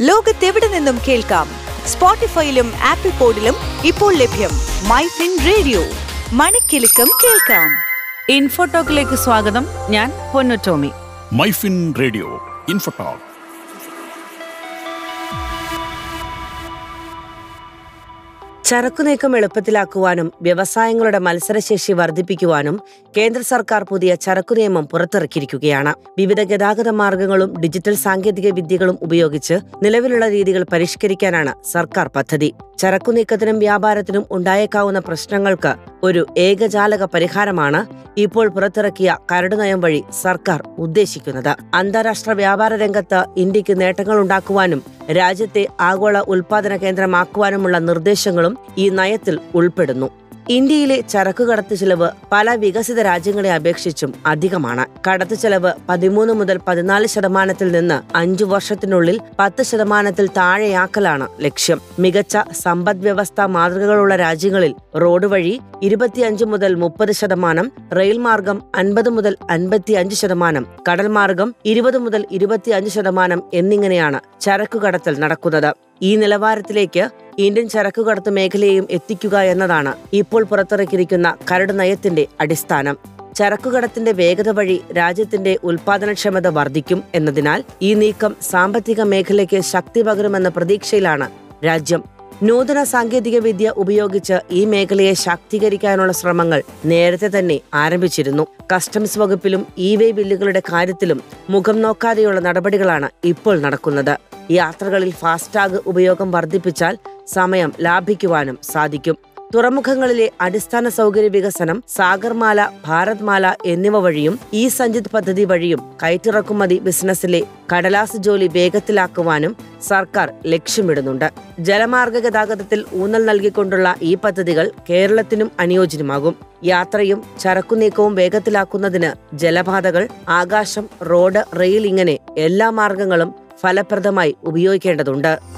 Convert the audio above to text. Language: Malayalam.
ലോകത്തെവിടെ നിന്നും കേൾക്കാം? സ്പോട്ടിഫൈയിലും ആപ്പിൾ പോഡിലും ഇപ്പോൾ ലഭ്യം മൈ ഫിൻ റേഡിയോ. മണിക്കിലുക്കം കേൾക്കാം. ഇൻഫോടോക്കിലേക്ക് സ്വാഗതം. ഞാൻ പൊന്നു ടോമി. മൈഫിൻ റേഡിയോ ഇൻഫോടോക്ക് ചരക്കു നീക്കം എളുപ്പത്തിലാക്കുവാനും വ്യവസായങ്ങളുടെ മത്സരശേഷി വർദ്ധിപ്പിക്കുവാനും കേന്ദ്ര സർക്കാർ പുതിയ ചരക്കു നിയമം പുറത്തിറക്കിയിരിക്കുകയാണ്. വിവിധ ഗതാഗത മാർഗങ്ങളും ഡിജിറ്റൽ സാങ്കേതിക വിദ്യകളും ഉപയോഗിച്ച് നിലവിലുള്ള രീതികൾ പരിഷ്കരിക്കാനാണ് സർക്കാർ പദ്ധതി. ചരക്കു നീക്കത്തിനും വ്യാപാരത്തിനും ഉണ്ടായേക്കാവുന്ന പ്രശ്നങ്ങൾക്ക് ഒരു ഏകജാലക പരിഹാരമാണ് ഇപ്പോൾ പുറത്തിറക്കിയ കരട് നയം വഴി സർക്കാർ ഉദ്ദേശിക്കുന്നത്. അന്താരാഷ്ട്ര വ്യാപാര രംഗത്ത് ഇന്ത്യയ്ക്ക് നേട്ടങ്ങൾ ഉണ്ടാക്കുവാനും രാജ്യത്തെ ആഗോള ഉൽപാദന കേന്ദ്രമാക്കുവാനുമുള്ള നിർദ്ദേശങ്ങളും ഈ നയത്തിൽ ഉൾപ്പെടുന്നു. ഇന്ത്യയിലെ ചരക്ക് കടത്ത് ചെലവ് പല വികസിത രാജ്യങ്ങളെ അപേക്ഷിച്ചും അധികമാണ്. കടത്ത് ചെലവ് പതിമൂന്ന് മുതൽ പതിനാല് ശതമാനത്തിൽ നിന്ന് അഞ്ചു വർഷത്തിനുള്ളിൽ പത്ത് ശതമാനത്തിൽ താഴെയാക്കലാണ് ലക്ഷ്യം. മികച്ച സമ്പദ് വ്യവസ്ഥ മാതൃകകളുള്ള രാജ്യങ്ങളിൽ റോഡ് വഴി ഇരുപത്തിയഞ്ച് മുതൽ മുപ്പത് ശതമാനം റെയിൽ മാർഗം അൻപത് മുതൽ അൻപത്തിയഞ്ച് ശതമാനം കടൽ മാർഗം ഇരുപത് മുതൽ ഇരുപത്തിയഞ്ച് ശതമാനം എന്നിങ്ങനെയാണ് ചരക്കു കടത്തൽ നടക്കുന്നത്. ഈ നിലവാരത്തിലേക്ക് ഇന്ത്യൻ ചരക്കുകടത്ത് മേഖലയെയും എത്തിക്കുക എന്നതാണ് ഇപ്പോൾ പുറത്തിറക്കിയിരിക്കുന്ന കരട് നയത്തിന്റെ അടിസ്ഥാനം. ചരക്കുകടത്തിന്റെ വേഗത വഴി രാജ്യത്തിന്റെ ഉൽപാദനക്ഷമത വർദ്ധിക്കും എന്നതിനാൽ ഈ നീക്കം സാമ്പത്തിക മേഖലയ്ക്ക് ശക്തി പകരുമെന്ന പ്രതീക്ഷയിലാണ് രാജ്യം. നൂതന സാങ്കേതിക വിദ്യ ഉപയോഗിച്ച് ഈ മേഖലയെ ശാക്തീകരിക്കാനുള്ള ശ്രമങ്ങൾ നേരത്തെ തന്നെ ആരംഭിച്ചിരുന്നു. കസ്റ്റംസ് വകുപ്പിലും ഇ വേ ബില്ലുകളുടെ കാര്യത്തിലും മുഖം നോക്കാതെയുള്ള നടപടികളാണ് ഇപ്പോൾ നടക്കുന്നത്. യാത്രകളിൽ ഫാസ്ടാഗ് ഉപയോഗം വർദ്ധിപ്പിച്ചാൽ സമയം ലാഭിക്കുവാനും സാധിക്കും. തുറമുഖങ്ങളിലെ അടിസ്ഥാന സൗകര്യ വികസനം സാഗർമാല ഭാരത്മാല എന്നിവ വഴിയും ഈ സഞ്ജിത് പദ്ധതി വഴിയും കയറ്റിറക്കുമതി ബിസിനസ്സിലെ കടലാസ് ജോലി വേഗത്തിലാക്കുവാനും സർക്കാർ ലക്ഷ്യമിടുന്നുണ്ട്. ജലമാർഗ ഗതാഗതത്തിൽ ഊന്നൽ നൽകിക്കൊണ്ടുള്ള ഈ പദ്ധതികൾ കേരളത്തിനും അനുയോജ്യമാകും. യാത്രയും ചരക്കുനീക്കവും വേഗത്തിലാക്കുന്നതിന് ജലപാതകൾ ആകാശം റോഡ് റെയിൽ ഇങ്ങനെ എല്ലാ മാർഗങ്ങളും ഫലപ്രദമായി ഉപയോഗിക്കേണ്ടതുണ്ട്.